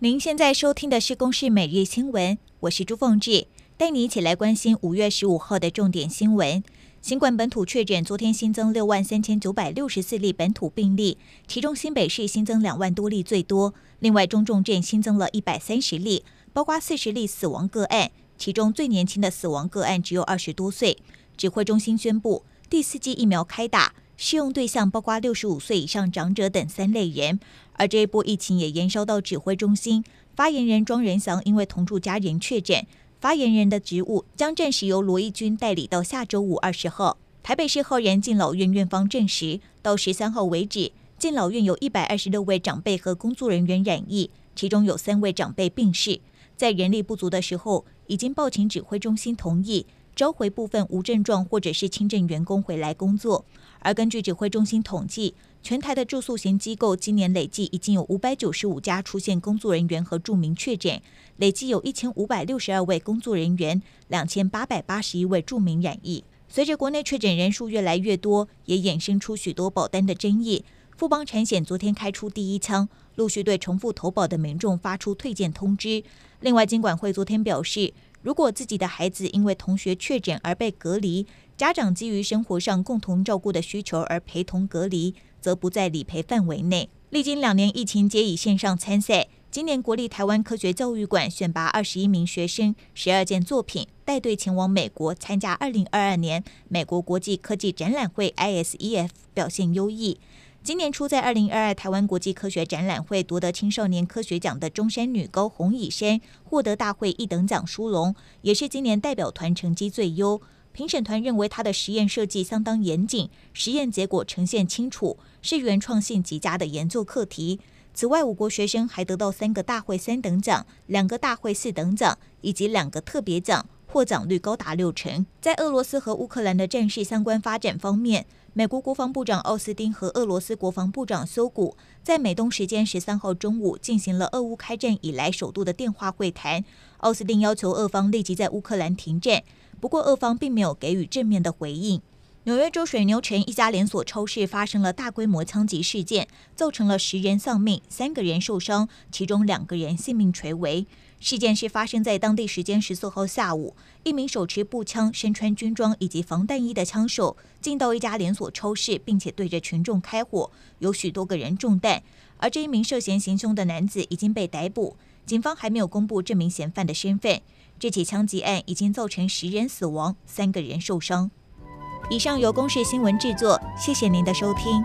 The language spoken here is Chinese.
您现在收听的是《公视每日新闻》，我是朱凤志，带你一起来关心五月十五号的重点新闻。新冠本土确诊，昨天新增六万三千九百六十四例本土病例，其中新北市新增两万多例最多。另外，中重症新增了一百三十例，包括四十例死亡个案，其中最年轻的死亡个案只有二十多岁。指挥中心宣布，第四剂疫苗开打，适用对象包括六十五岁以上长者等三类人。而这一波疫情也延烧到指挥中心，发言人庄仁祥因为同住家人确诊，发言人的职务将暂时由罗义军代理到下周五二十号。台北市浩然敬老院院方证实，到十三号为止，敬老院有一百二十六位长辈和工作人员染疫，其中有三位长辈病逝。在人力不足的时候，已经报请指挥中心同意召回部分无症状或者是轻症员工回来工作。而根据指挥中心统计，全台的住宿型机构今年累计已经有五百九十五家出现工作人员和住民确诊，累计有一千五百六十二位工作人员、两千八百八十一位住民染疫。随着国内确诊人数越来越多，也衍生出许多保单的争议。富邦产险昨天开出第一枪，陆续对重复投保的民众发出退件通知。另外，金管会昨天表示，如果自己的孩子因为同学确诊而被隔离，家长基于生活上共同照顾的需求而陪同隔离，则不在理赔范围内。历经两年疫情，皆以线上参赛。今年国立台湾科学教育馆选拔二十一名学生，十二件作品，带队前往美国参加二零二二年美国国际科技展览会 （ISEF），表现优异。今年初在二零二二台湾国际科学展览会夺得青少年科学奖的中山女高洪以珊，获得大会一等奖殊荣，也是今年代表团成绩最优。评审团认为他的实验设计相当严谨，实验结果呈现清楚，是原创性极佳的研究课题。此外，我国学生还得到三个大会三等奖、两个大会四等奖以及两个特别奖，获奖率高达六成。在俄罗斯和乌克兰的战事相关发展方面，美国国防部长奥斯汀和俄罗斯国防部长苏古在美东时间十三号中午进行了俄乌开战以来首度的电话会谈。奥斯汀要求俄方立即在乌克兰停战。不过，俄方并没有给予正面的回应。纽约州水牛城一家连锁超市发生了大规模枪击事件，造成了十人丧命，三个人受伤，其中两个人性命垂危。事件是发生在当地时间十四号下午，一名手持步枪、身穿军装以及防弹衣的枪手进到一家连锁超市，并且对着群众开火，有许多个人中弹。而这一名涉嫌行凶的男子已经被逮捕，警方还没有公布这名嫌犯的身份。这起枪击案已经造成十人死亡，三个人受伤。以上由公式新闻制作，谢谢您的收听。